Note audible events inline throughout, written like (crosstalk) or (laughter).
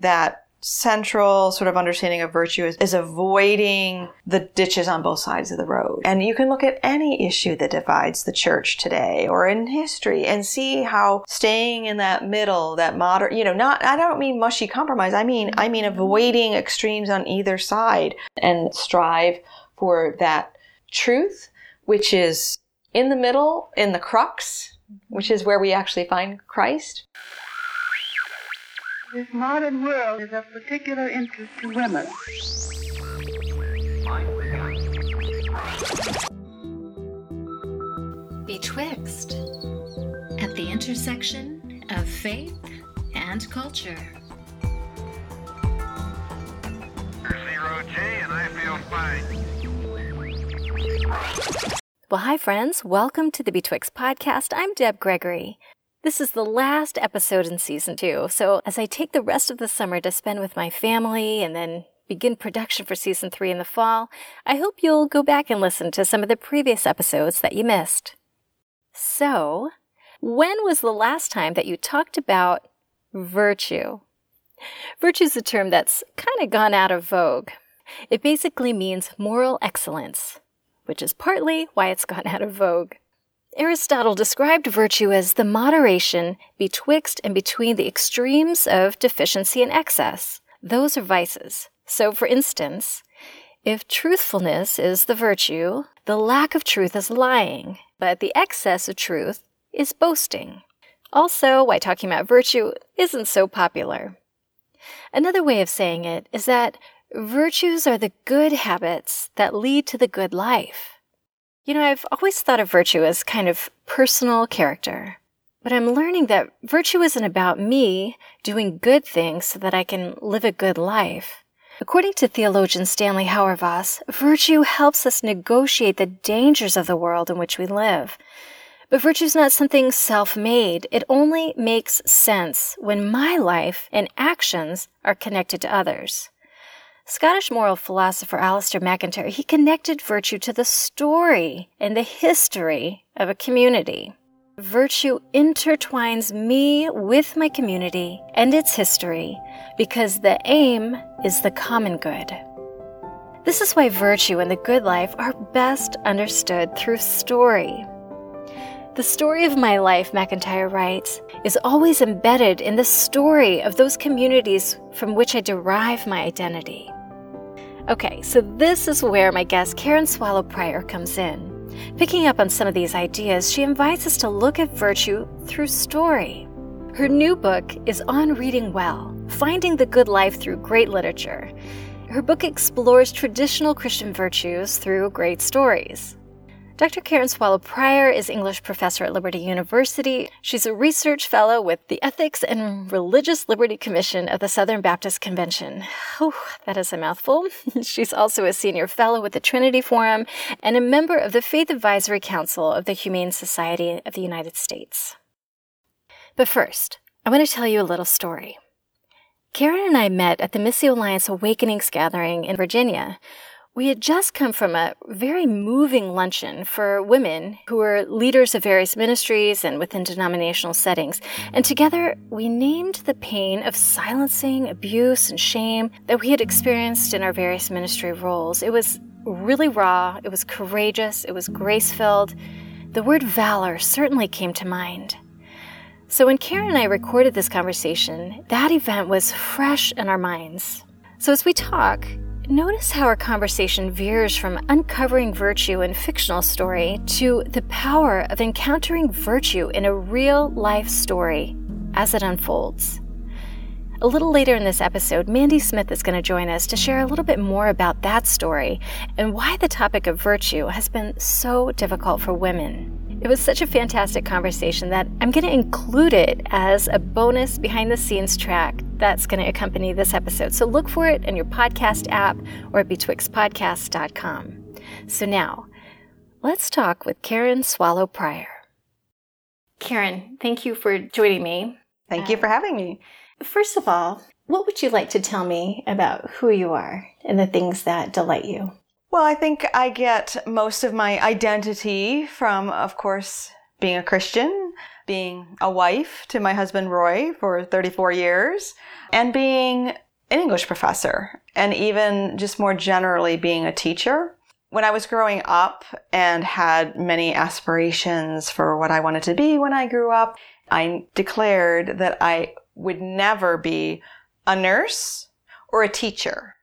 that central sort of understanding of virtue is, is, avoiding the ditches on both sides of the road. And you can look at any issue that divides the church today or in history and see how staying in that middle, that moderate, you know, not, I don't mean mushy compromise. I mean, I mean avoiding extremes on either side and strive for that truth, which is in the middle, in the crux, which is where we actually find Christ. This modern world is of particular interest to women. Betwixt, at the intersection of faith and culture. Zero G, and I feel fine. Well, hi, friends. Welcome to the Betwixt podcast. I'm Deb Gregory. This is the last episode in season two, so as I take the rest of the summer to spend with my family and then begin production for season three in the fall, I hope you'll go back and listen to some of the previous episodes that you missed. So, when was the last time that you talked about virtue? Virtue is a term that's kind of gone out of vogue. It basically means moral excellence, which is partly why it's gone (laughs) out of vogue. Aristotle described virtue as the moderation betwixt and between the extremes of deficiency and excess. Those are vices. So, for instance, if truthfulness is the virtue, the lack of truth is lying, but the excess of truth is boasting. Also, why talking about virtue isn't so popular. Another way of saying it is that virtues are the good habits that lead to the good life. You know, I've always thought of virtue as kind of personal character, but I'm learning that virtue isn't about me doing good things so that I can live a good life. According to theologian Stanley Hauerwas, virtue helps us negotiate the dangers of the world in which we live. But virtue is not something self made. It only makes sense when my life and actions are connected to others. Scottish moral philosopher Alasdair MacIntyre, he connected virtue to the story and the history of a community. Virtue intertwines me with my community and its history because the aim is the common good. This is why virtue and the good life are best understood through story. The story of my life, MacIntyre writes, is always embedded in the story of those communities from which I derive my identity. Okay, so this is where my guest Karen Swallow Prior comes in. Picking up on some of these ideas, she invites us to look at virtue through story. Her new book is On Reading Well Finding the Good Life Through Great Literature. Her book explores traditional Christian virtues through great stories. Dr. Karen Swallow Prior is English professor at Liberty University. She's a research fellow with the Ethics and Religious Liberty Commission of the Southern Baptist Convention. Oh, that is a mouthful. (laughs) She's also a senior fellow with the Trinity Forum and a member of the Faith Advisory Council of the Humane Society of the United States. But first, I want to tell you a little story. Karen and I met at the Missio Alliance Awakenings gathering in Virginia, we had just come from a very moving luncheon for women who were leaders of various ministries and within denominational settings. And together, we named the pain of silencing, abuse, and shame that we had experienced in our various ministry roles. It was really raw, it was courageous, it was grace filled. The word valor certainly came to mind. So when Karen and I recorded this conversation, that event was fresh in our minds. So as we talk, Notice how our conversation veers from uncovering virtue in fictional story to the power of encountering virtue in a real life story as it unfolds. A little later in this episode, Mandy Smith is going to join us to share a little bit more about that story and why the topic of virtue has been so difficult for women. It was such a fantastic conversation that I'm going to include it as a bonus behind the scenes track that's going to accompany this episode. So look for it in your podcast app or at betwixtpodcast.com. So now, let's talk with Karen Swallow Prior. Karen, thank you for joining me. Thank you for um, having me. First of all, what would you like to tell me about who you are and the things that delight you? Well, I think I get most of my identity from, of course, being a Christian, being a wife to my husband Roy for 34 years, and being an English professor, and even just more generally being a teacher. When I was growing up and had many aspirations for what I wanted to be when I grew up, I declared that I would never be a nurse or a teacher.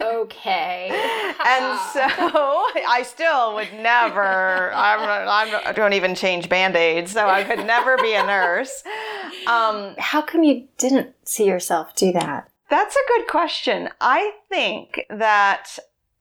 Okay. (laughs) and so (laughs) I still would never, I'm, I'm, I don't even change band aids, so I could never be a nurse. (laughs) Um, How come you didn't see yourself do that? that's a good question. I think that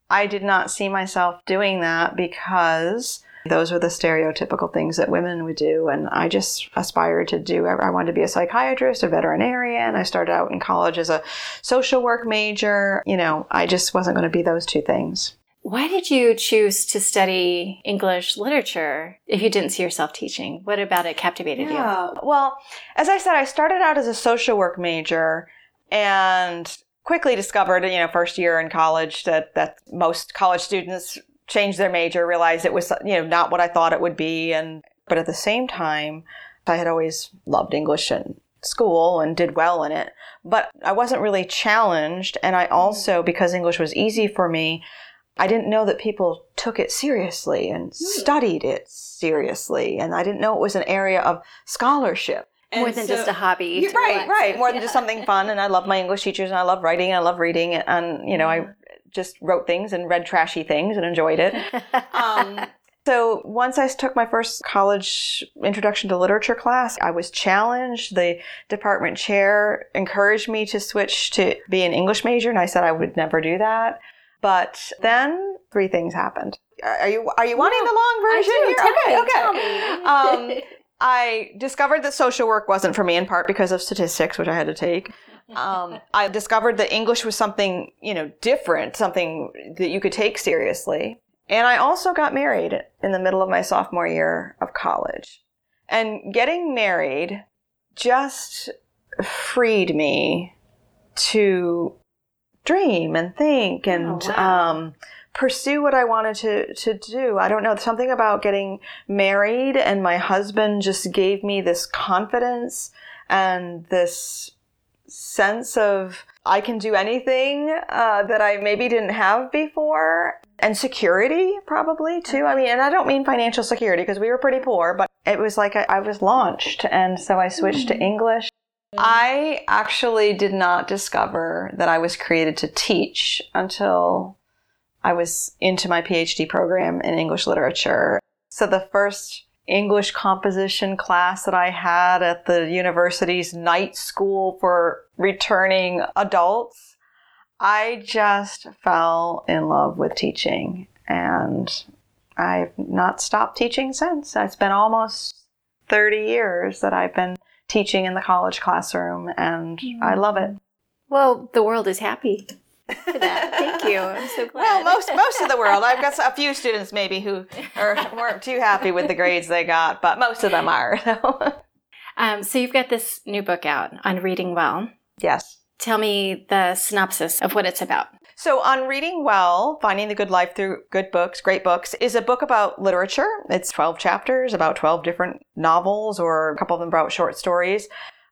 I did not see myself doing that because those were the stereotypical things that women would do. And I just aspired to do, I wanted to be a psychiatrist, a veterinarian. I started out in college as a social work major. You know, I just wasn't going to be those two things. Why did you choose to study English literature if you didn't see yourself teaching? What about it captivated you? Well, as I said, I started out as a social work major and quickly discovered, you know, first year in college that, that most college students changed their major, realized it was, you know, not what I thought it would be. And, but at the same time, I had always loved English in school and did well in it, but I wasn't really challenged. And I also, mm. because English was easy for me, I didn't know that people took it seriously and hmm. studied it seriously. And I didn't know it was an area of scholarship. More And than so- just a hobby. Right, relax right. with. More than just something fun. And I love my English teachers and I love writing and I love reading. And, you know, I mm. Just wrote things and read trashy things and enjoyed it. (laughs) um, so once I took my first college introduction to literature class, I was challenged. The department chair encouraged me to switch to be an English major, and I said I would never do that. But then three things happened. Are you are you wanting the long version do. here? Tell okay, me, okay. Um, (laughs) I discovered that social work wasn't for me in part because of statistics, which I had to take. Um, I discovered that English was something, you know, different, something that you could take seriously. And I also got married in the middle of my sophomore year of college. And getting married just freed me to dream and think and um, pursue what I wanted to, to do. I don't know, something about getting married and my husband just gave me this confidence and this sense of I can do anything uh, that I maybe didn't have before. And security, probably too. I mean, and I don't mean financial security because we were pretty poor, but it was like I, I was launched. And so I switched to English. I actually did not discover that I was created to teach until I was into my PhD program in English literature. So the first English composition class that I had at the university's night school for returning adults, I just fell in love with teaching and I've not stopped teaching since. It's been almost 30 years that I've been teaching in the college classroom and I love it. Well, the world is happy for that. Thank you. I'm so (laughs) glad. Well, most most of the world. I've got a few students maybe who (laughs) are, weren't too happy with the grades they got, but most of them are. (laughs) um, so you've got this new book out on reading well. yes. Tell me the synopsis of what it's about. So, on Reading Well, Finding the Good Life Through Good Books, Great Books, is a book about literature. It's 12 chapters, about 12 different novels, or a couple of them about short stories.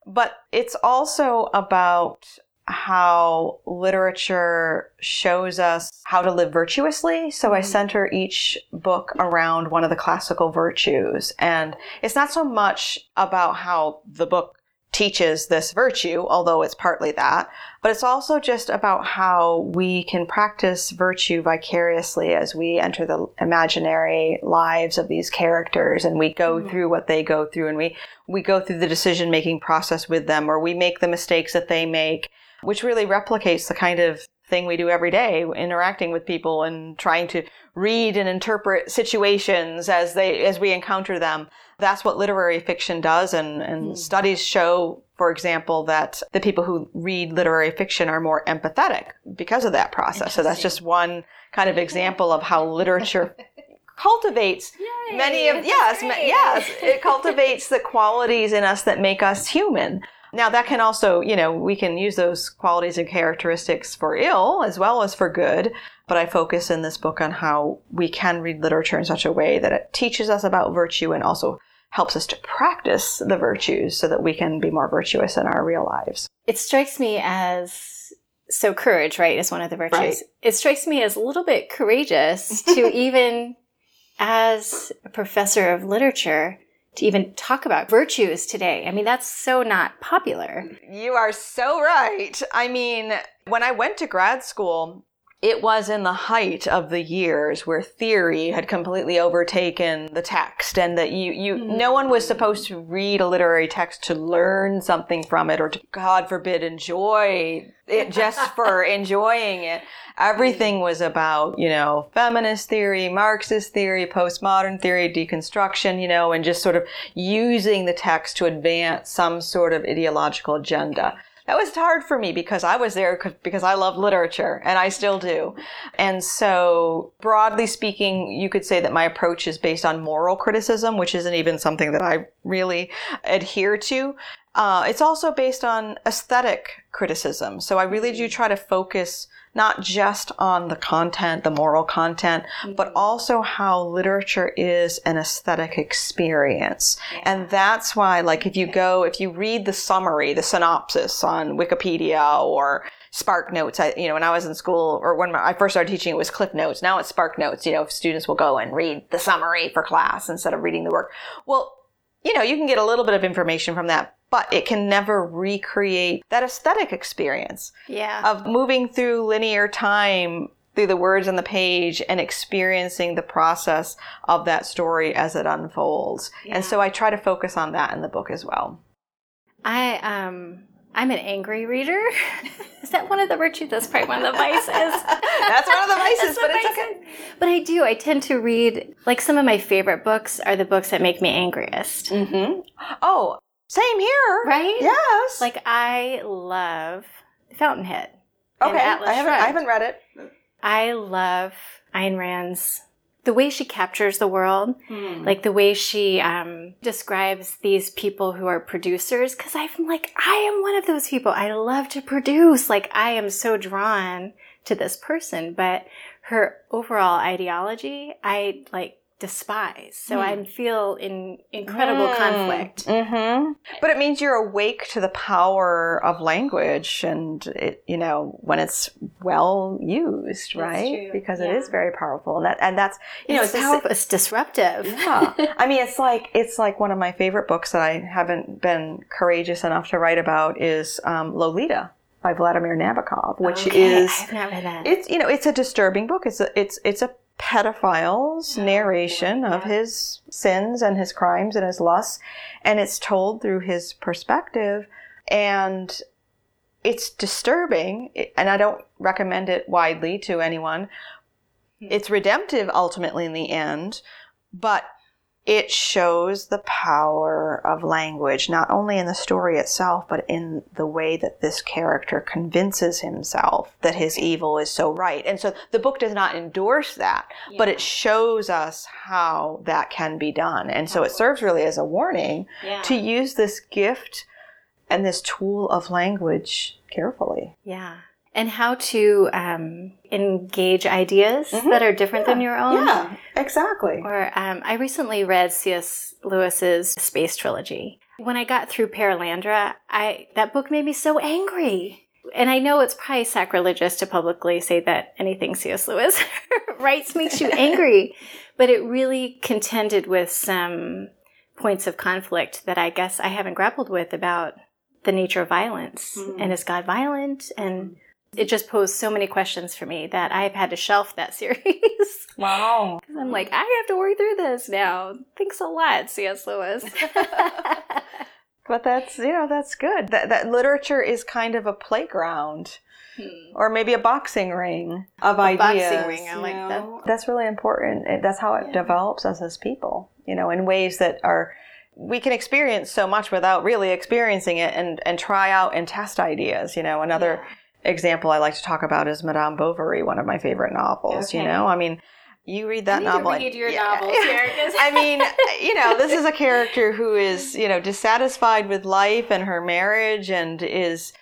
But it's also about how literature shows us how to live virtuously. So I mm-hmm. center each book around one of the classical virtues. And it's not so much about how the book teaches this virtue, although it's partly that, but it's also just about how we can practice virtue vicariously as we enter the imaginary lives of these characters and we go mm-hmm. through what they go through and we, we go through the decision making process with them or we make the mistakes that they make, which really replicates the kind of thing we do every day interacting with people and trying to read and interpret situations as they as we encounter them. That's what literary fiction does and, and studies show for example that the people who read literary fiction are more empathetic because of that process. So that's just one kind of example of how literature (laughs) cultivates many of yes ma- yes it (laughs) cultivates the qualities in us that make us human Now that can also, you know, we can use those qualities and characteristics for ill as well as for good. But I focus in this book on how we can read literature in such a way that it teaches us about virtue and also helps us to practice the virtues so that we can be more virtuous in our real lives. It strikes me as so courage, right, is one of the virtues. Right. It strikes me as a little bit courageous to (laughs) even, as a professor of literature, to even talk about virtues today. I mean, that's so not popular. You are so right. I mean, when I went to grad school, it was in the height of the years where theory had completely overtaken the text and that you, you mm-hmm. no one was supposed to read a literary text to learn something from it or to god forbid enjoy it just (laughs) for enjoying it. Everything mm-hmm. was about you know feminist theory marxist theory postmodern theory deconstruction you know and just sort of using the text to advance some sort of ideological agenda that was hard for me because I was there because I love literature and I still do. And so, broadly speaking, you could say that my approach is based on moral criticism, which isn't even something that I really adhere to. Uh, it's also based on aesthetic criticism. So I really do try to focus not just on the content, the moral content, mm-hmm. but also how literature is an aesthetic experience. And that's why, like, if you go, if you read the summary, the synopsis on Wikipedia or Spark Notes, I, you know, when I was in school or when I first started teaching, it was Cliff Notes. Now it's Spark Notes. You know, students will go and read the summary for class instead of reading the work. Well, you know, you can get a little bit of information from that, but it can never recreate that aesthetic experience Yeah. of moving through linear time through the words on the page and experiencing the process of that story as it unfolds. And so I try to focus on that in the book as well. I um I'm an angry reader. (laughs) Is that one of the virtues? That's probably one of the vices. (laughs) That's one of the (laughs) vices, but it's okay. But I do. I tend to read like some of my favorite books are the books that make me angriest. Mm-hmm. Oh, same here. Right? Yes. Like I love Fountainhead. okay, I haven't, I haven't read it. I love Ayn Rand's the way she captures the world, Hmm. like the way she um, describes these people who are producers. Because I'm like, I am one of those people. I love to produce. Like I am so drawn to this person, but her overall ideology, I like despise. So I feel in incredible conflict. Mm-hmm. But it means you're awake to the power of language, and it, you know when it's well used, right? true. Because it Yeah. is very powerful, and that and that's you know it's powerful. It's disruptive. yeah. I mean, it's like it's like one of my favorite books that I haven't been courageous enough to write about is um, Lolita by Vladimir Nabokov, which Okay, is I have not read that. it's you know it's a disturbing book. It's a it's it's a pedophile's oh, narration of his sins and his crimes and his lusts, and it's told through his perspective, and it's disturbing. And I don't recommend it widely to anyone. Hmm. It's redemptive ultimately in the end, but it shows the power of language, not only in the story itself, but in the way that this character convinces himself that his evil is so right. And so the book does not endorse that, but it shows us how that can be done. And so it serves really as a warning to use this gift and this tool of language carefully. Yeah. And how to um, engage ideas that are different than your own. Mm-hmm. Yeah, exactly. Or um, I recently read C.S. Lewis's Space Trilogy. When I got through Perelandra, I that book made me so angry. And I know it's probably sacrilegious to publicly say that anything C.S. Lewis (laughs) writes makes you (laughs) angry, but it really contended with some points of conflict that I guess I haven't grappled with about the nature of violence. And is God violent? And it just posed so many questions for me that I've had to shelf that (laughs) series. Wow. I'm like, I have to work through this now. Thanks a lot, C.S. Lewis. (laughs) (laughs) But that's you know that's good. That that literature is kind of a playground, or maybe a boxing ring of Hmm. boxing ideas. ring, I like know? That's really important. That's how it develops us as people. You know, in ways that are we can experience so much without really experiencing it, and and try out and test ideas. You know, another example I like to talk about is Madame Bovary, one of my favorite novels. You know, I mean. You read that novel. read your yeah. novels (laughs) I mean, (laughs) you know, this is a character who is, you know, dissatisfied with life and her marriage and is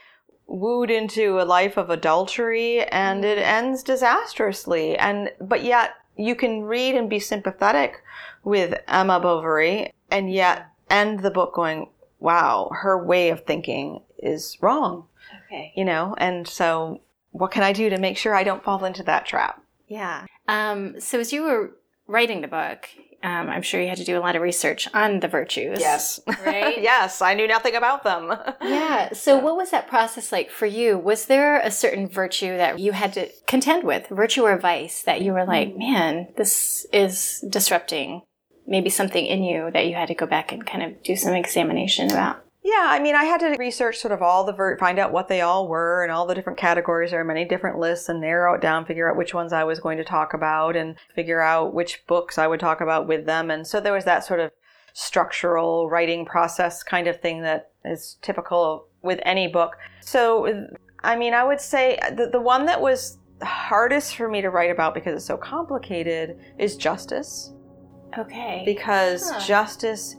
wooed into a life of adultery and it mm-hmm. ends disastrously. And, but yet you can read and be sympathetic with Emma Bovary and yet end the book going, wow, her way of thinking is wrong, Okay. you know? And so what can I do to make sure I don't fall into that trap? Yeah. Um, so as you were writing the book, um, I'm sure you had to do a lot of research on the virtues. Yes. (laughs) Right? yes, I knew nothing about them. (laughs) Yeah. So, what was that process like for you? Was there a certain virtue that you had to contend with, virtue or vice, that you were like, man, this is disrupting maybe something in you that you had to go back and kind of do some examination about? Yeah, I mean, I had to research sort of all the ver- find out what they all were and all the different categories. There are many different lists, and narrow it down, figure out which ones I was going to talk about, and figure out which books I would talk about with them. And so there was that sort of structural writing process kind of thing that is typical with any book. So, I mean, I would say the, the one that was hardest for me to write about because it's so complicated is justice Okay. because Huh. justice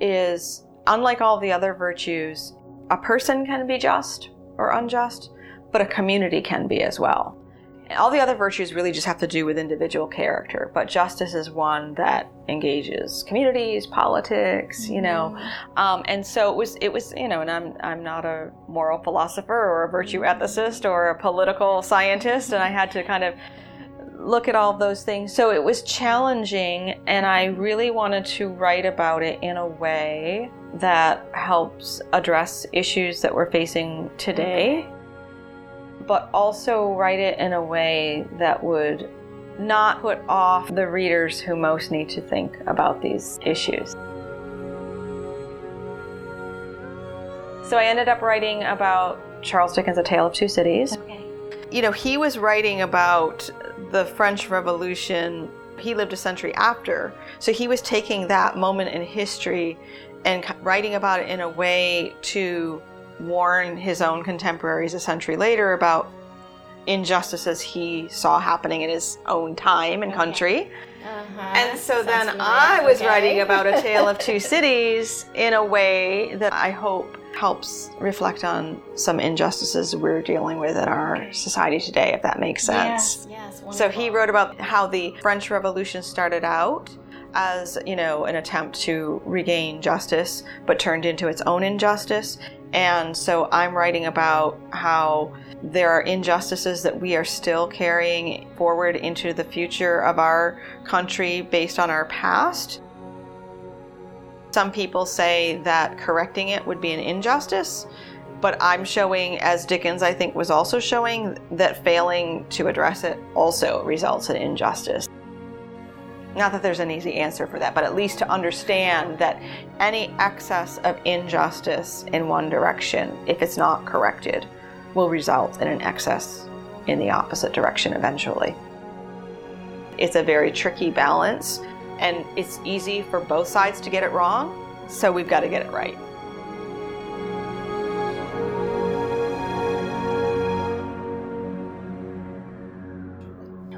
is unlike all the other virtues a person can be just or unjust but a community can be as well. All the other virtues really just have to do with individual character but justice is one that engages communities politics you know. Um, and so it was it was you know and i'm i'm not a moral philosopher or a virtue ethicist or a political scientist and i had to kind of look at all those things. So it was challenging, and I really wanted to write about it in a way that helps address issues that we're facing today, mm-hmm. but also write it in a way that would not put off the readers who most need to think about these issues. So I ended up writing about Charles Dickens' A Tale of Two Cities okay. you know, he was writing about the French Revolution. He lived a century after. So he was taking that moment in history and writing about it in a way to warn his own contemporaries a century later about injustices he saw happening in his own time and country. Uh-huh. And so Sounds then familiar. I was Okay. writing about a tale of two (laughs) cities in a way that I hope helps reflect on some injustices we're dealing with in our society today, if that makes sense. Yes, yes. So he wrote about how the French Revolution started out as, you know, an attempt to regain justice, but turned into its own injustice. And so I'm writing about how there are injustices that we are still carrying forward into the future of our country based on our past. Some people say that correcting it would be an injustice, but I'm showing, as Dickens I think was also showing, that failing to address it also results in injustice. Not that there's an easy answer for that, but at least to understand that any excess of injustice in one direction, if it's not corrected, will result in an excess in the opposite direction eventually. It's a very tricky balance, and it's easy for both sides to get it wrong, so we've got to get it right.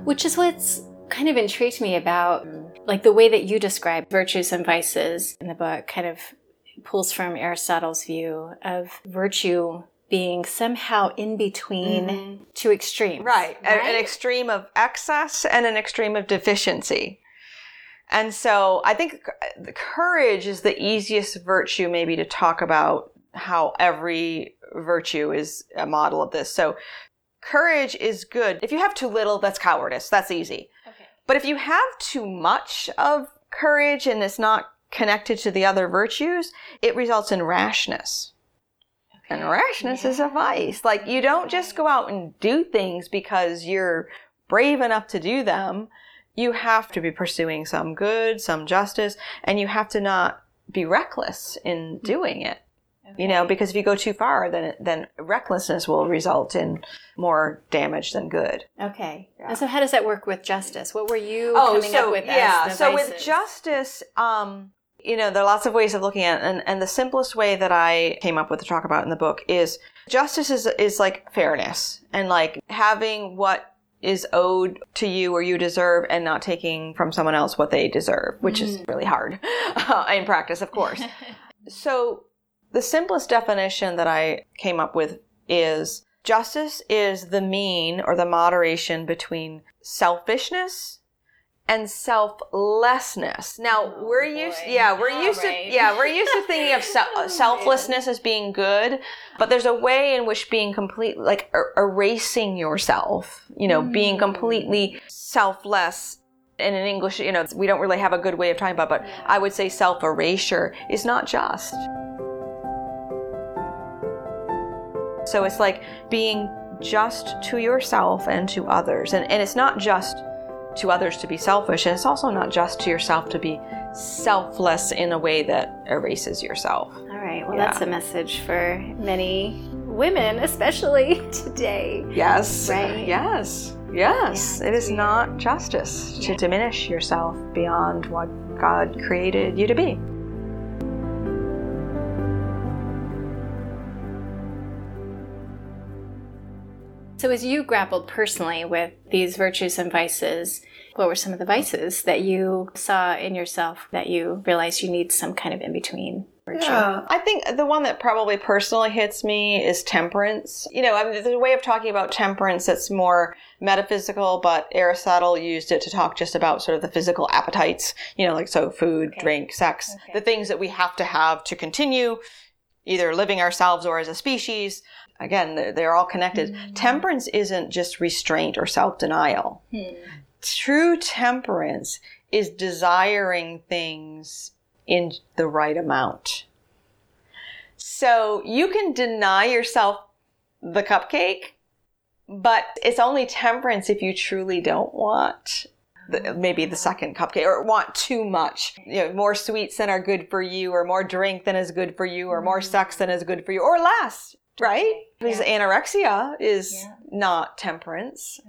Which is what's kind of intrigued me about like the way that you describe virtues and vices in the book kind of pulls from Aristotle's view of virtue being somehow in between mm-hmm. two extremes. Right. A- An extreme of excess and an extreme of deficiency. And so I think the courage is the easiest virtue maybe to talk about how every virtue is a model of this. So courage is good. If you have too little, that's cowardice. That's easy. But if you have too much of courage and it's not connected to the other virtues, it results in rashness. And rashness is a vice. Like you don't just go out and do things because you're brave enough to do them. You have to be pursuing some good, some justice, and you have to not be reckless in doing it. You know, because if you go too far, then then recklessness will result in more damage than good. Okay. And so how does that work with justice? What were you oh, coming so up with yeah. so with justice, um, you know, there are lots of ways of looking at it, and, and the simplest way that I came up with to talk about in the book is justice is is like fairness and like having what is owed to you or you deserve and not taking from someone else what they deserve, which is really hard (laughs) in practice, of course. (laughs) so the simplest definition that I came up with is justice is the mean or the moderation between selfishness and selflessness. Now Oh, we're used, yeah, we're All used right. to, yeah, we're used to thinking of se- (laughs) selflessness as being good, but there's a way in which being complete, like er- erasing yourself, you know, being completely selfless. And in English, you know, we don't really have a good way of talking about, it, but I would say self erasure is not just. So it's like being just to yourself and to others. And, and it's not just to others to be selfish, and it's also not just to yourself to be selfless in a way that erases yourself. All right. Well, Yeah. that's a message for many women, especially (laughs) today. Yes. Right. Yes. Yes. Yeah, it's is not justice to Yeah. diminish yourself beyond what God created you to be. So, as you grappled personally with these virtues and vices, what were some of the vices that you saw in yourself that you realized you need some kind of in between virtue? I think the one that probably personally hits me is temperance. You know, I mean, there's a way of talking about temperance that's more metaphysical, but Aristotle used it to talk just about sort of the physical appetites, you know, like so food, drink, sex, Okay. the things that we have to have to continue either living ourselves or as a species. Again, they're, all connected. Mm-hmm. Temperance isn't just restraint or self denial. Hmm. True temperance is desiring things in the right amount. So you can deny yourself the cupcake, but it's only temperance if you truly don't want the, maybe the second cupcake or want too much. You know, more sweets than are good for you, or more drink than is good for you, or more mm-hmm. sex than is good for you, or less, right? Because anorexia is Yeah. not temperance.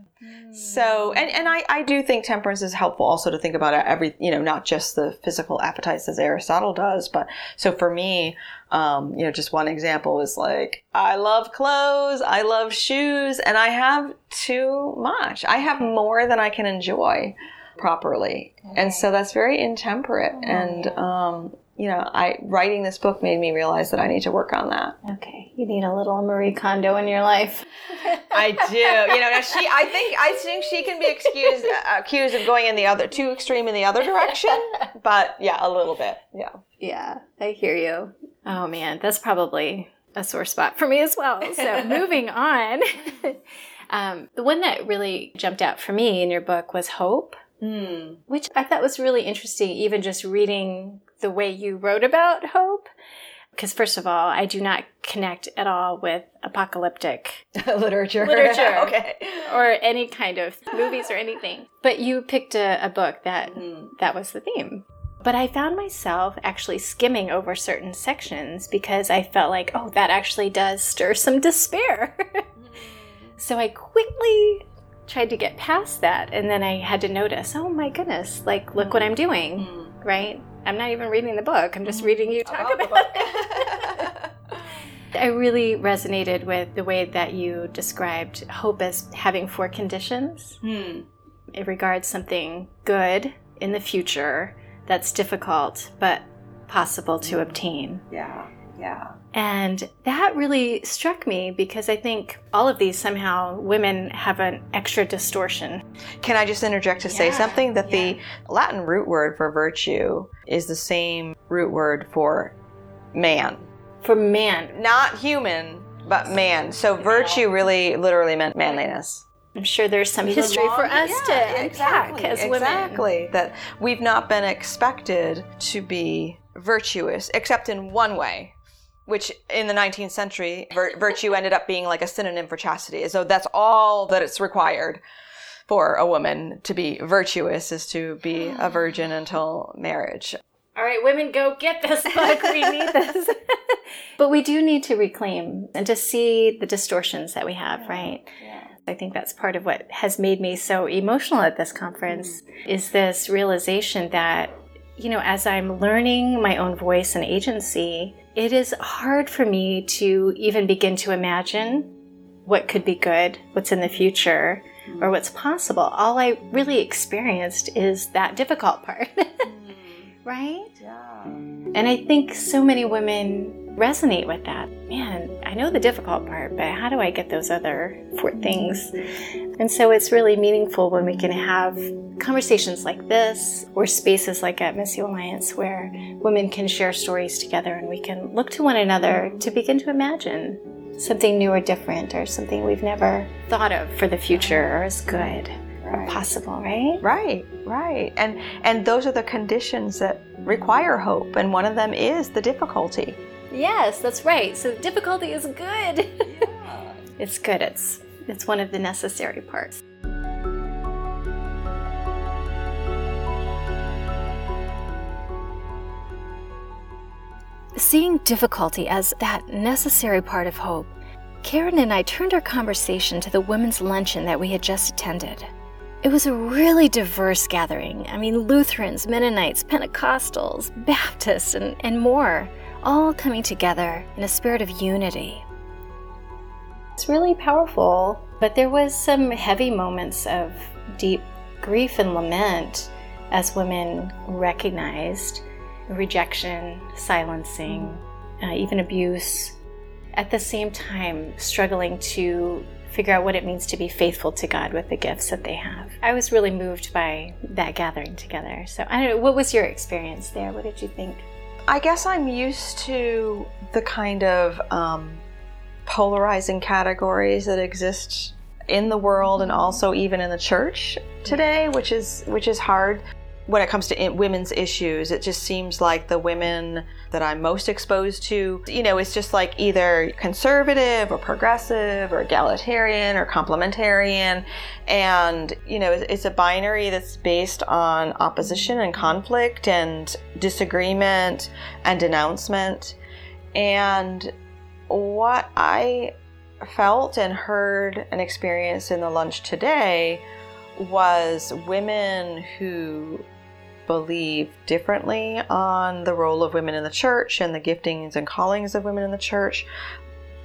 So, and, and I, I do think temperance is helpful also to think about every, you know, not just the physical appetites as Aristotle does, but so for me, um, you know, just one example is like, I love clothes, I love shoes, and I have too much. I have more than I can enjoy properly. And so that's very intemperate. And, um, you know, I, writing this book made me realize that I need to work on that. Okay, you need a little Marie Kondo in your life. (laughs) I do. You know, now she. I think. I think she can be excused uh, accused of going in the other too extreme in the other direction. But yeah, a little bit. Yeah. Yeah, I hear you. Oh man, that's probably a sore spot for me as well. So (laughs) moving on, (laughs) um, the one that really jumped out for me in your book was hope, which I thought was really interesting. Even just reading the way you wrote about hope, because first of all, I do not connect at all with apocalyptic (laughs) Literature. Literature. (laughs) okay. or any kind of movies or anything. But you picked a, a book that mm-hmm. that was the theme. But I found myself actually skimming over certain sections because I felt like, oh, that actually does stir some despair. (laughs) Mm-hmm. so I quickly tried to get past that. And then I had to notice, oh my goodness, like, look what I'm doing, mm-hmm. right? I'm not even reading the book, I'm just reading you talk about, it. (laughs) I really resonated with the way that you described hope as having four conditions. It regards something good in the future that's difficult but possible to obtain. yeah. Yeah. And that really struck me because I think all of these somehow women have an extra distortion. Can I just interject to say something? That the Latin root word for virtue is the same root word for man. For man, Not human, but man. So virtue really literally meant manliness. I'm sure there's some history for us to unpack as women. Exactly. That we've not been expected to be virtuous, except in one way, which in the 19th century, vir- virtue ended up being like a synonym for chastity. So that's all that it's required for a woman to be virtuous is to be a virgin until marriage. All right, women, go get this book. We need (laughs) this. but we do need to reclaim and to see the distortions that we have, right? yeah. I think that's part of what has made me so emotional at this conference mm-hmm. is this realization that, you know, as I'm learning my own voice and agency, it is hard for me to even begin to imagine what could be good, what's in the future, or what's possible. All I really experienced is that difficult part. (laughs) Mm. right? Yeah. And I think so many women resonate with that. Man, I know the difficult part, but how do I get those other four things? And so it's really meaningful when we can have conversations like this or spaces like at Missio Alliance where women can share stories together and we can look to one another to begin to imagine something new or different or something we've never thought of for the future or as good or possible, right? Right, right. And and those are the conditions that require hope and one of them is the difficulty. Yes, that's right. So difficulty is good. it's good. It's it's one of the necessary parts. Seeing difficulty as that necessary part of hope, Karen and I turned our conversation to the women's luncheon that we had just attended. It was a really diverse gathering. I mean, Lutherans, Mennonites, Pentecostals, Baptists, and, and more, all coming together in a spirit of unity. It's really powerful, but there was some heavy moments of deep grief and lament as women recognized rejection, silencing, uh, even abuse. At the same time, struggling to figure out what it means to be faithful to God with the gifts that they have. I was really moved by that gathering together. So, I don't know, what was your experience there? What did you think? I guess I'm used to the kind of um, polarizing categories that exist in the world and also even in the church today, which is which is hard when it comes to women's issues, it just seems like the women that I'm most exposed to, you know, it's just like either conservative or progressive or egalitarian or complementarian. And, you know, it's a binary that's based on opposition and conflict and disagreement and denouncement. And what I felt and heard and experienced in the lunch today was women who believe differently on the role of women in the church and the giftings and callings of women in the church.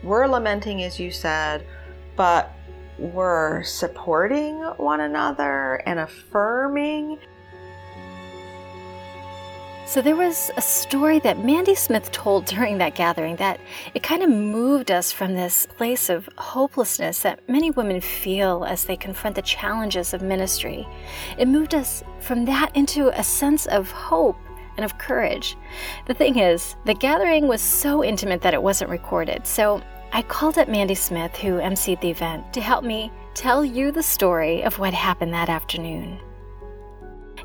We're lamenting, as you said, but we're supporting one another and affirming so there was a story that Mandy Smith told during that gathering that it kind of moved us from this place of hopelessness that many women feel as they confront the challenges of ministry. It moved us from that into a sense of hope and of courage. The thing is, the gathering was so intimate that it wasn't recorded. So I called up Mandy Smith, who emceed the event, to help me tell you the story of what happened that afternoon.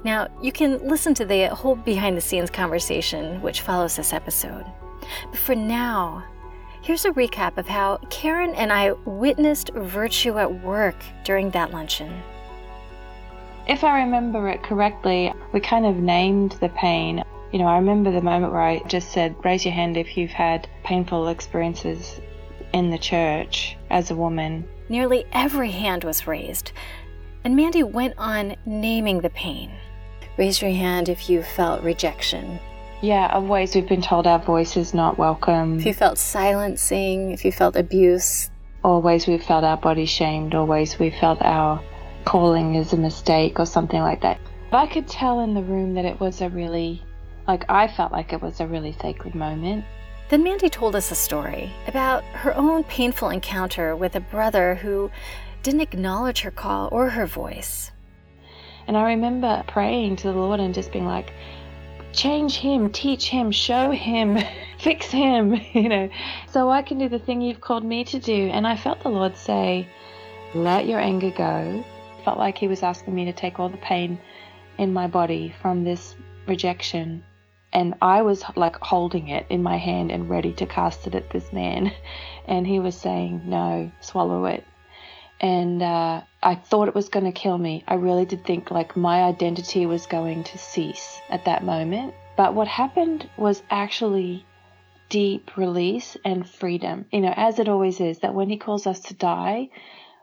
Now, you can listen to the whole behind the scenes conversation which follows this episode. But for now, here's a recap of how Karen and I witnessed virtue at work during that luncheon. If I remember it correctly, we kind of named the pain. You know, I remember the moment where I just said, raise your hand if you've had painful experiences in the church as a woman. Nearly every hand was raised, and Mandy went on naming the pain. Raise your hand if you felt rejection. Yeah, always we've been told our voice is not welcome. If you felt silencing, if you felt abuse. Always we've felt our body shamed, always ways we felt our calling is a mistake, or something like that. But I could tell in the room that it was a really, like, I felt like it was a really sacred moment. Then Mandy told us a story about her own painful encounter with a brother who didn't acknowledge her call or her voice. And I remember praying to the Lord and just being like, change him, teach him, show him, (laughs) fix him, (laughs) you know, so I can do the thing you've called me to do. And I felt the Lord say, let your anger go. Felt like he was asking me to take all the pain in my body from this rejection. And I was like holding it in my hand and ready to cast it at this man. (laughs) And he was saying, no, swallow it and uh, I thought it was going to kill me. I really did think like my identity was going to cease at that moment. But what happened was actually deep release and freedom. You know, as it always is, that when He calls us to die,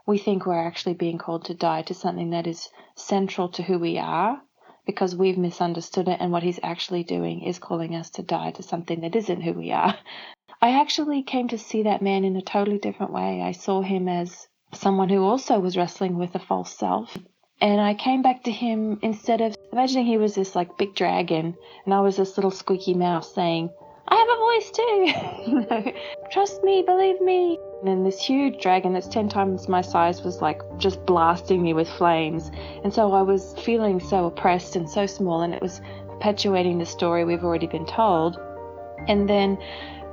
we think we're actually being called to die to something that is central to who we are because we've misunderstood it. And what He's actually doing is calling us to die to something that isn't who we are. (laughs) I actually came to see that man in a totally different way. I saw him as someone who also was wrestling with a false self. And I came back to him instead of imagining he was this like big dragon and I was this little squeaky mouse saying, I have a voice too. (laughs) you know, trust me, believe me. And then this huge dragon that's 10 times my size was like just blasting me with flames. And so I was feeling so oppressed and so small, and it was perpetuating the story we've already been told. And then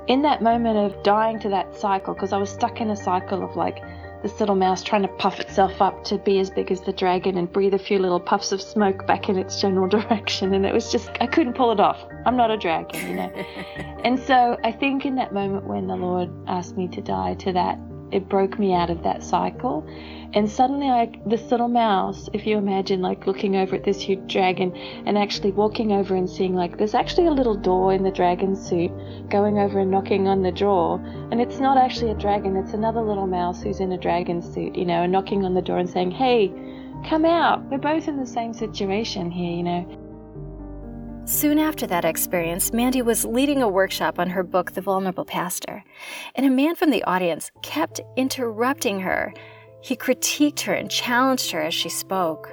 in that moment of dying to that cycle, because I was stuck in a cycle of like this little mouse trying to puff itself up to be as big as the dragon and breathe a few little puffs of smoke back in its general (laughs) direction. And it was just, I couldn't pull it off. I'm not a dragon, you know. (laughs) and so I think in that moment when the Lord asked me to die to that, it broke me out of that cycle. And suddenly, I, this little mouse, if you imagine like looking over at this huge dragon and actually walking over and seeing like there's actually a little door in the dragon suit, going over and knocking on the door. And it's not actually a dragon, it's another little mouse who's in a dragon suit, you know, and knocking on the door and saying, hey, come out. We're both in the same situation here, you know. Soon after that experience, Mandy was leading a workshop on her book, The Vulnerable Pastor, and a man from the audience kept interrupting her. He critiqued her and challenged her as she spoke.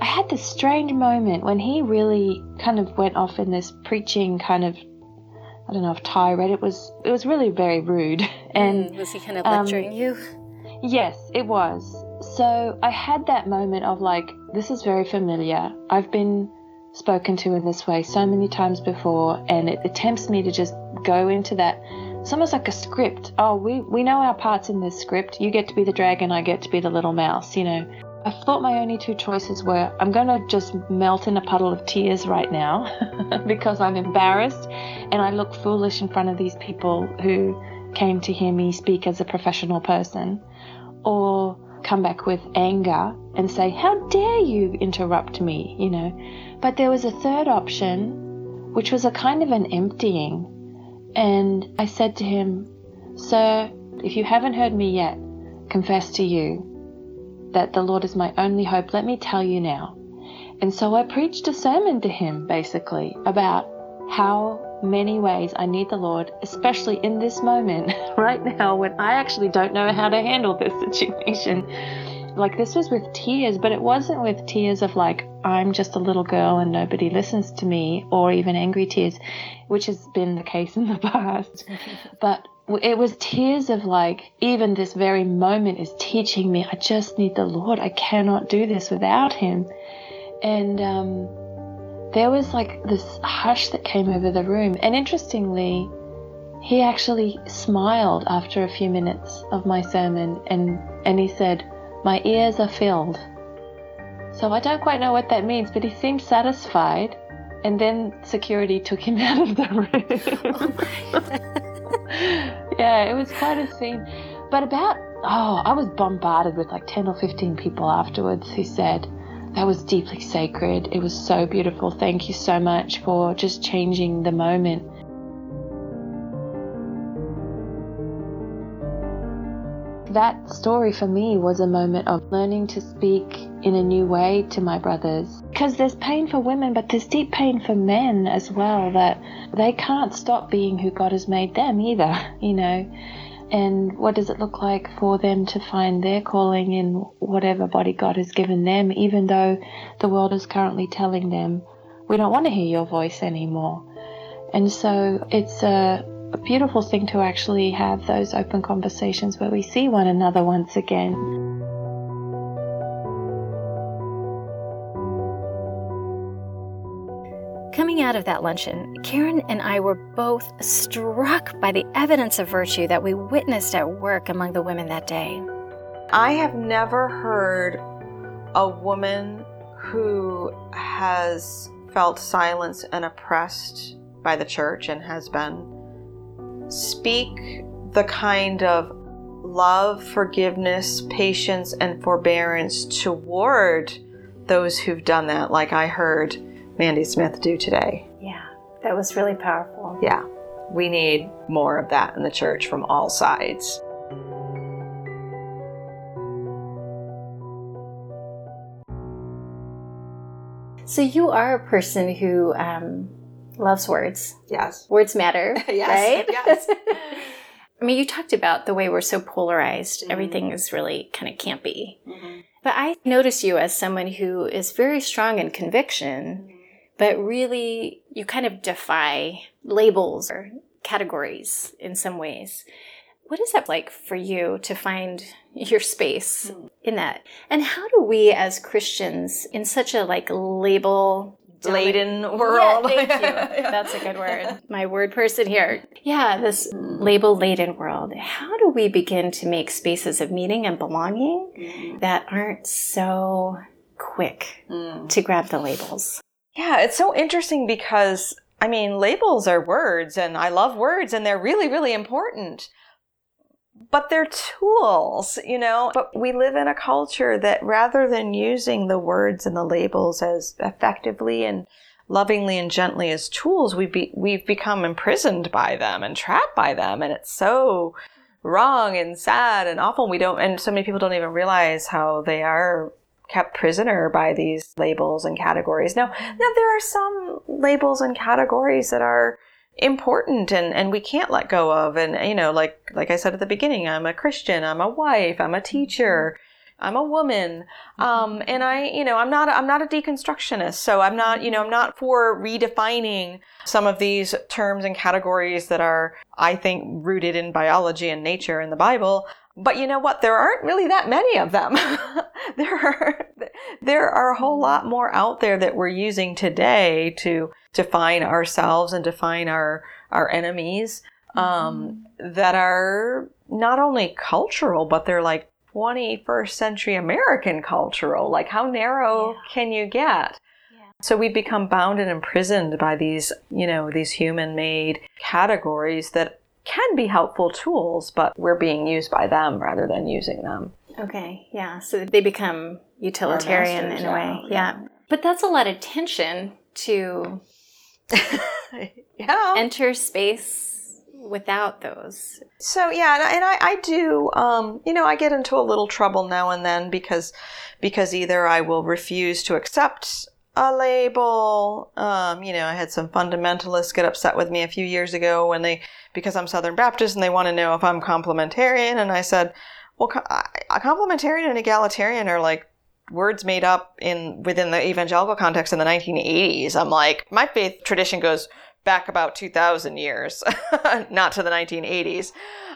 I had this strange moment when he really kind of went off in this preaching kind of I don't know if tirade. It was it was really very rude. (laughs) And mm, was he kind of lecturing um, you? Yes, it was. So I had that moment of like, this is very familiar. I've been spoken to in this way so many times before, and it, it tempts me to just go into that. It's almost like a script. Oh, we, we know our parts in this script. You get to be the dragon, I get to be the little mouse, you know. I thought my only two choices were I'm going to just melt in a puddle of tears right now (laughs) because I'm embarrassed and I look foolish in front of these people who came to hear me speak as a professional person, or come back with anger and say, How dare you interrupt me, you know. But there was a third option, which was a kind of an emptying. And I said to him, Sir, if you haven't heard me yet, confess to you that the Lord is my only hope. Let me tell you now. And so I preached a sermon to him, basically, about how many ways I need the Lord, especially in this moment, (laughs) right now, when I actually don't know how to handle this (laughs) situation like this was with tears, but it wasn't with tears of like, I'm just a little girl and nobody listens to me, or even angry tears, which has been the case (laughs) in the past. but it was tears of like, even this very moment is teaching me, I just need the Lord. I cannot do this without Him. And um, there was like this hush that came over the room. And interestingly, he actually smiled after a few minutes of my sermon and, and he said, my ears are filled. So I don't quite know what that means, but he seemed satisfied. And then security took him (laughs) out of the room. (laughs) yeah, it was quite a scene. But about, oh, I was bombarded with like 10 or 15 people afterwards who said, that was deeply sacred. It was so beautiful. Thank you so much for just changing the moment. that story for me was a moment of learning to speak in a new way to my brothers. Because there's pain for women, but there's deep pain for men as well that they can't stop being who God has made them either, (laughs) you know. And what does it look like for them to find their calling in whatever body God has given them, even though the world is currently telling them, we don't want to hear your voice anymore. And so it's a a beautiful thing to actually have those open conversations where we see one another once again. Coming out of that luncheon, Karen and I were both struck by the evidence of virtue that we witnessed at work among the women that day. I have never heard a woman who has felt silenced and oppressed by the church and has been speak the kind of love, forgiveness, patience, and forbearance toward those who've done that, like I heard Mandy Smith do today. Yeah, that was really powerful. Yeah, we need more of that in the church from all sides. So, you are a person who um, loves words. Yes. Words matter. (laughs) yes. Right? yes. (laughs) I mean, you talked about the way we're so polarized. Mm-hmm. Everything is really kind of campy. Mm-hmm. But I notice you as someone who is very strong in conviction, mm-hmm. But really you kind of defy labels or categories in some ways. What is that like for you to find your space hmm. in that? And how do we as Christians in such a like label Laden world. (laughs) Yeah, thank you. That's a good word. My word person here. Yeah, this hmm. label laden world. How do we begin to make spaces of meaning and belonging hmm. that aren't so quick to grab the labels? Yeah, it's so interesting because I mean, labels are words and I love words and they're really, really important. But they're tools, you know. But we live in a culture that rather than using the words and the labels as effectively and lovingly and gently as tools, we be, we've become imprisoned by them and trapped by them. And it's so wrong and sad and awful. We don't, and so many people don't even realize how they are kept prisoner by these labels and categories. Now, now there are some labels and categories that are important and, and we can't let go of. And, you know, like, like I said at the beginning, I'm a Christian, I'm a wife, I'm a teacher. I'm a woman. Um, and I, you know, I'm not, I'm not a deconstructionist. So I'm not, you know, I'm not for redefining some of these terms and categories that are, I think, rooted in biology and nature and the Bible. But you know what? There aren't really that many of them. (laughs) there are, there are a whole lot more out there that we're using today to define ourselves and define our, our enemies, um, that are not only cultural, but they're like 21st century American cultural. Like, how narrow can you get? So we've become bound and imprisoned by these, you know, these human made categories that can be helpful tools, but we're being used by them rather than using them. Okay, yeah. So they become utilitarian masters, in a way. yeah. Yeah. But that's a lot of tension to (laughs) Yeah. enter space without those. So yeah, and I, and I, I do. Um, you know, I get into a little trouble now and then because because either I will refuse to accept a label. Um, you know, I had some fundamentalists get upset with me a few years ago when they because I'm Southern Baptist and they want to know if I'm complementarian, and I said, well, a complementarian and egalitarian are like words made up in within the evangelical context in the 1980s. I'm like, my faith tradition goes back about 2,000 years, (laughs) not to the 1980s.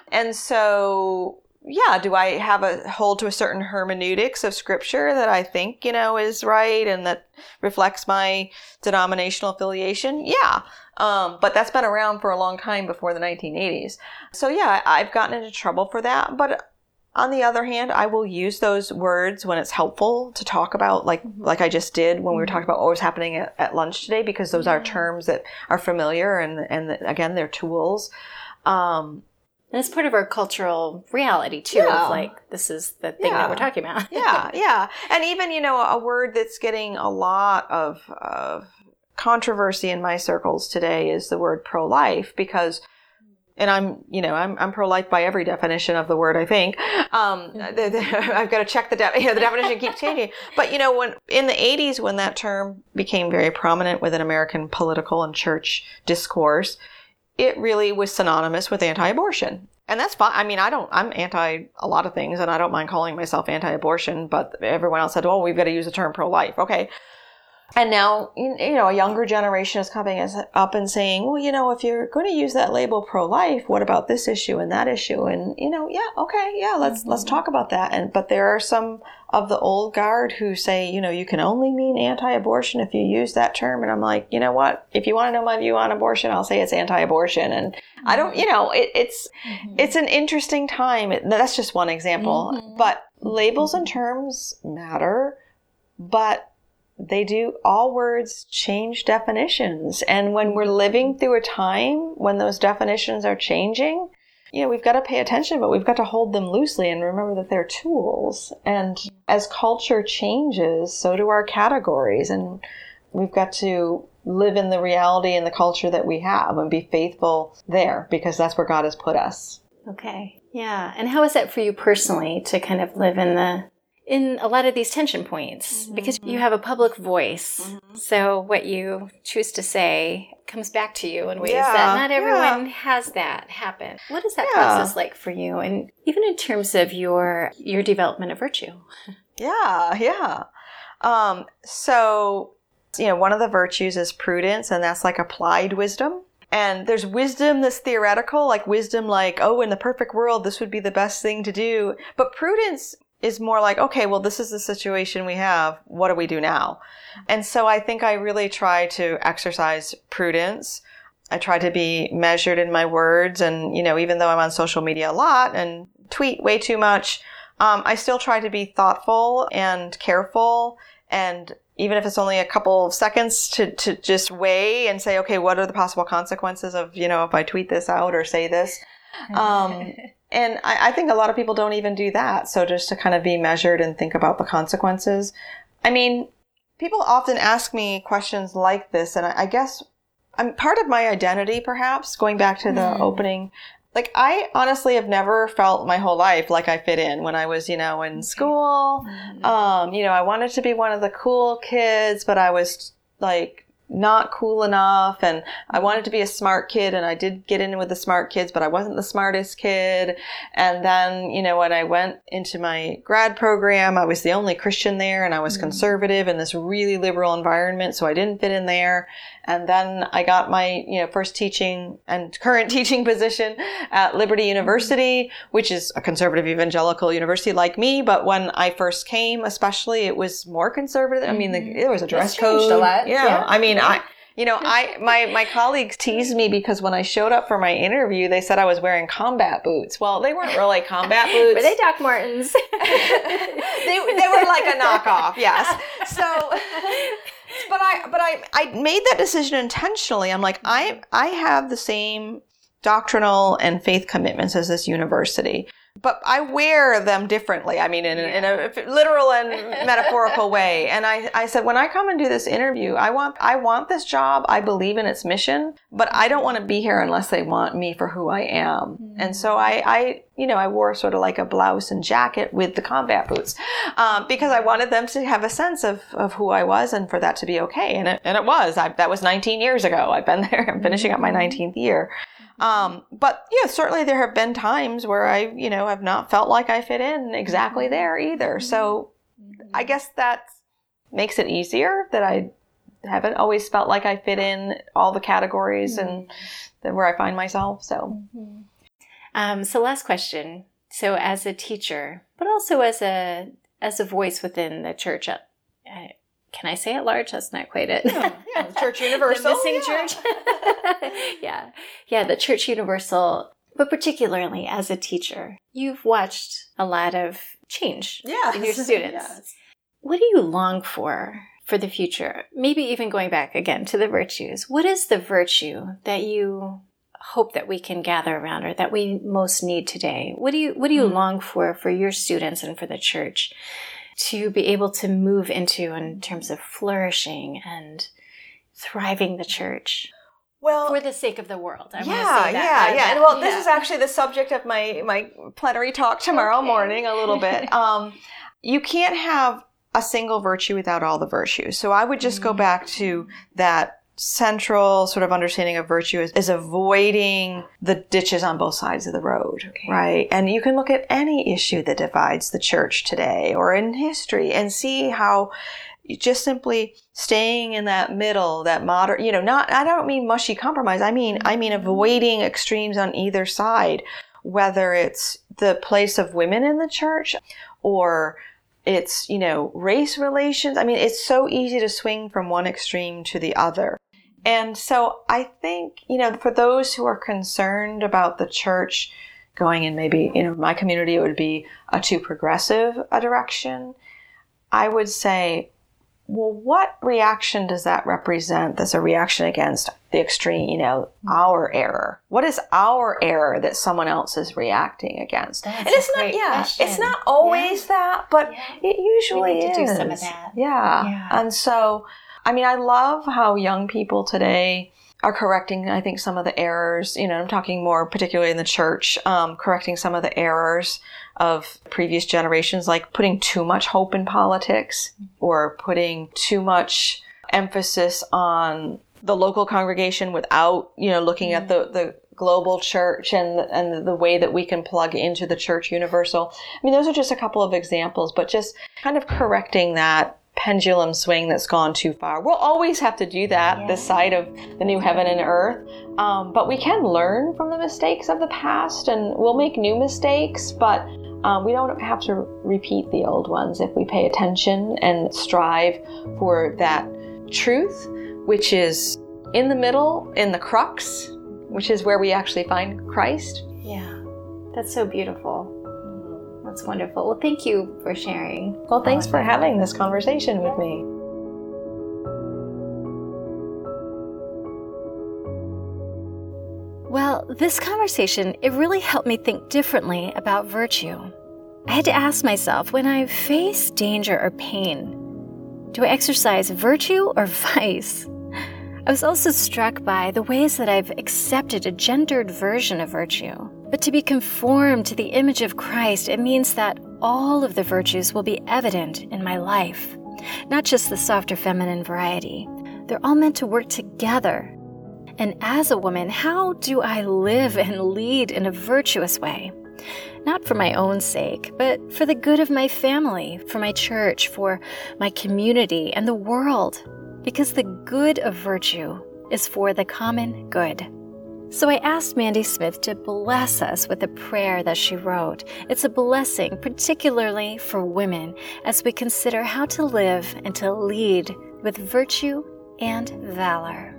And so, yeah, do I have a hold to a certain hermeneutics of scripture that I think, you know, is right and that reflects my denominational affiliation? Yeah. Um, but that's been around for a long time before the 1980s. So, yeah, I've gotten into trouble for that. But on the other hand, I will use those words when it's helpful to talk about, like like I just did when we were talking about what was happening at, at lunch today, because those are terms that are familiar and and again they're tools. Um, And it's part of our cultural reality too, Yeah. of like this is the thing Yeah. that we're talking about. yeah, (laughs) yeah, and even you know a word that's getting a lot of of controversy in my circles today is the word pro life because. And I'm, you know, I'm, I'm pro-life by every definition of the word. I think um, the, the, (laughs) I've got to check the de- you know, the definition keeps changing. But you know, when in the '80s, when that term became very prominent within American political and church discourse, it really was synonymous with anti-abortion. And that's fine. I mean, I don't, I'm anti a lot of things and I don't mind calling myself anti-abortion, but everyone else said, well, we've got to use the term pro-life. Okay. And now, you know, a younger generation is coming up and saying, well, you know, if you're going to use that label pro-life, what about this issue and that issue? And, you know, yeah, okay, yeah, let's, let's mm-hmm. talk about that. And, but there are some of the old guard who say, you know, you can only mean anti-abortion if you use that term. And I'm like, you know what? If you want to know my view on abortion, I'll say it's anti-abortion. And I don't, you mm-hmm. know, it, it's, mm-hmm. it's an interesting time. That's just one example. But labels and terms matter, but they do all words change definitions. And when we're living through a time when those definitions are changing, you know, we've got to pay attention, but we've got to hold them loosely and remember that they're tools. And as culture changes, so do our categories. And we've got to live in the reality and the culture that we have and be faithful there because that's where God has put us. Okay. Yeah. And how is that for you personally to kind of live in the in a lot of these tension points because you have a public voice. So what you choose to say comes back to you in ways Yeah, that not yeah. everyone has that happen. What is that Yeah. process like for you? And even in terms of your your development of virtue. (laughs) Yeah, yeah. Um, so, you know, one of the virtues is prudence, and that's like applied wisdom. And there's wisdom that's theoretical, like wisdom, like, oh, in the perfect world, this would be the best thing to do. But prudence is more like, okay, well, this is the situation we have. What do we do now? And so I think I really try to exercise prudence. I try to be measured in my words. And, you know, even though I'm on social media a lot and tweet way too much, um, I still try to be thoughtful and careful. And even if it's only a couple of seconds to, to just weigh and say, okay, what are the possible consequences of, you know, if I tweet this out or say this? (laughs) Um, and I, I think a lot of people don't even do that. So just to kind of be measured and think about the consequences. I mean, people often ask me questions like this, and I, I guess I'm part of my identity, perhaps, going back to the mm-hmm. opening. Like, I honestly have never felt my whole life like I fit in when I was, you know, in mm-hmm. school. Mm-hmm. Um, you know, I wanted to be one of the cool kids, but I was like not cool enough and I wanted to be a smart kid and I did get in with the smart kids, but I wasn't the smartest kid. And then, you know, when I went into my grad program, I was the only Christian there and I was mm. conservative in this really liberal environment. So I didn't fit in there. And then I got my, you know, first teaching and (laughs) current teaching position at Liberty University, which is a conservative evangelical university like me. But when I first came, especially, it was more conservative. I mean, the, mm-hmm. there was a dress code. a lot. Yeah. Yeah. I mean, I, you know, I, my, my colleagues teased me because when I showed up for my interview, they said I was wearing combat boots. Well, they weren't really (laughs) combat boots. Were they Doc Martens? (laughs) they, they were like a knockoff, yes. So, but I, but I, I made that decision intentionally. I'm like, I, I have the same doctrinal and faith commitments as this university, but I wear them differently. I mean, in, a in a literal and metaphorical way. And I, I said, when I come and do this interview, I want, I want this job. I believe in its mission, but I don't want to be here unless they want me for who I am. And so I, I, you know, I wore sort of like a blouse and jacket with the combat boots, um, because I wanted them to have a sense of, of who I was and for that to be okay. And it, and it was, I, that was 19 years ago. I've been there. I'm finishing up my 19th year. Um, but yeah, certainly there have been times where I, you know, have not felt like I fit in exactly there either. So I guess that makes it easier that I haven't always felt like I fit in all the categories and where I find myself. So Um, so last question. So as a teacher, but also as a as a voice within the church, uh, can I say at large? That's not quite it. yeah, the Church (laughs) Universal, the missing yeah. church. (laughs) yeah, yeah, the Church Universal. But particularly as a teacher, you've watched a lot of change Yes. in your (laughs) students. Yes. What do you long for for the future? Maybe even going back again to the virtues. What is the virtue that you hope that we can gather around or that we most need today? What do you what do you mm. long for for your students and for the church to be able to move into in terms of flourishing and thriving the church Well, for the sake of the world? I yeah, say that. yeah, Uh, yeah. And well, this is actually the subject of my my plenary talk tomorrow Okay. morning a little bit. (laughs) Um, you can't have a single virtue without all the virtues. So I would just Mm. go back to that central sort of understanding of virtue is, is avoiding the ditches on both sides of the road, right? And you can look at any issue that divides the church today or in history and see how just simply staying in that middle, that moderate, you know, not, I don't mean mushy compromise. I mean, I mean mm-hmm. avoiding extremes on either side, whether it's the place of women in the church or it's, you know, race relations. I mean, it's so easy to swing from one extreme to the other. And so I think, you know, for those who are concerned about the church going in maybe, you know, my community, it would be a too progressive a direction. I would say, well, what reaction does that represent that's a reaction against the extreme, you know, our error? What is our error that someone else is reacting against? That's and it's not, yeah, question. it's not always that, but it usually to do is. some of that. Yeah. Yeah. And so, I mean, I love how young people today are correcting, I think, some of the errors. You know, I'm talking more particularly in the church, um, correcting some of the errors of previous generations, like putting too much hope in politics or putting too much emphasis on the local congregation without, you know, looking at the, the global church and and the way that we can plug into the church universal. I mean, those are just a couple of examples, but just kind of correcting that pendulum swing that's gone too far. We'll always have to do that yeah. this side of the new heaven and earth, um, but we can learn from the mistakes of the past, and we'll make new mistakes, but. Um, we don't have to repeat the old ones if we pay attention and strive for that truth, which is in the middle, in the crux, which is where we actually find Christ. Yeah, that's so beautiful. That's wonderful. Well, thank you for sharing. Well, thanks for having this conversation with me. Well, this conversation, it really helped me think differently about virtue. I had to ask myself when I face danger or pain, do I exercise virtue or (laughs) vice? I was also struck by the ways that I've accepted a gendered version of virtue. But to be conformed to the image of Christ, it means that all of the virtues will be evident in my life, not just the softer feminine variety. They're all meant to work together. And as a woman, how do I live and lead in a virtuous way? not for my own sake, but for the good of my family, for my church, for my community, and the world, because the good of virtue is for the common good. So I asked Mandy Smith to bless us with a prayer that she wrote. It's a blessing, particularly for women, as we consider how to live and to lead with virtue and valor.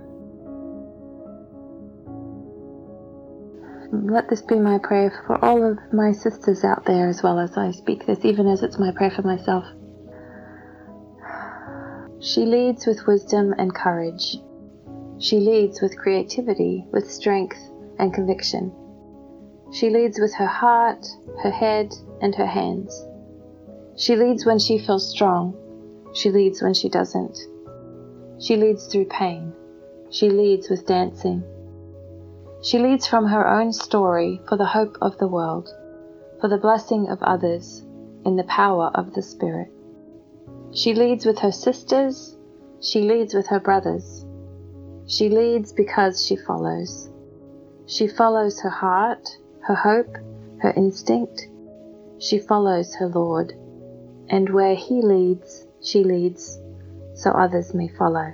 let this be my prayer for all of my sisters out there as well as I speak this, even as it's my prayer for myself. She leads with wisdom and courage. She leads with creativity, with strength and conviction. She leads with her heart, her head, and her hands. She leads when she feels strong. She leads when she doesn't. She leads through pain. She leads with dancing. She leads from her own story for the hope of the world, for the blessing of others, in the power of the Spirit. She leads with her sisters, she leads with her brothers. She leads because she follows. She follows her heart, her hope, her instinct. She follows her Lord. And where He leads, she leads, so others may follow.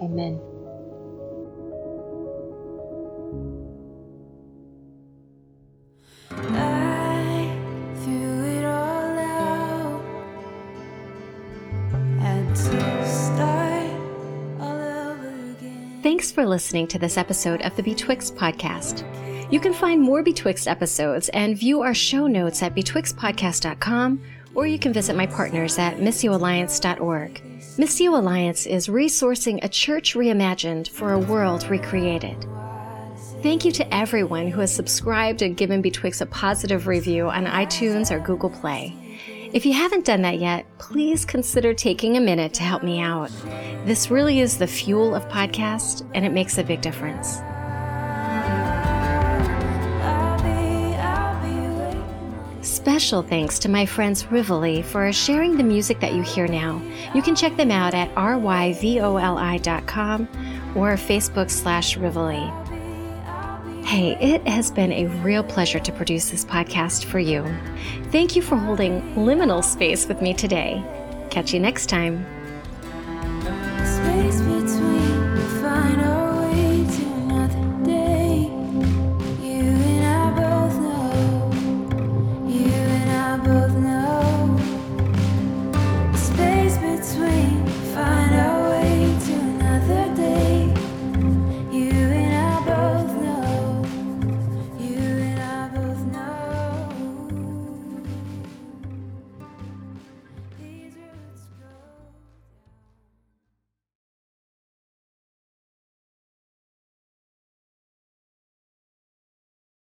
Amen. For listening to this episode of the Betwixt podcast. You can find more Betwixt episodes and view our show notes at betwixtpodcast.com, or you can visit my partners at missioalliance.org. Missio Alliance is resourcing a church reimagined for a world recreated. Thank you to everyone who has subscribed and given Betwixt a positive review on iTunes or Google Play. If you haven't done that yet, please consider taking a minute to help me out. This really is the fuel of podcast, and it makes a big difference. Special thanks to my friends Ryvoli for sharing the music that you hear now. You can check them out at ryvoli.com or Facebook slash Ryvoli. Hey, it has been a real pleasure to produce this podcast for you. Thank you for holding liminal space with me today. Catch you next time. Space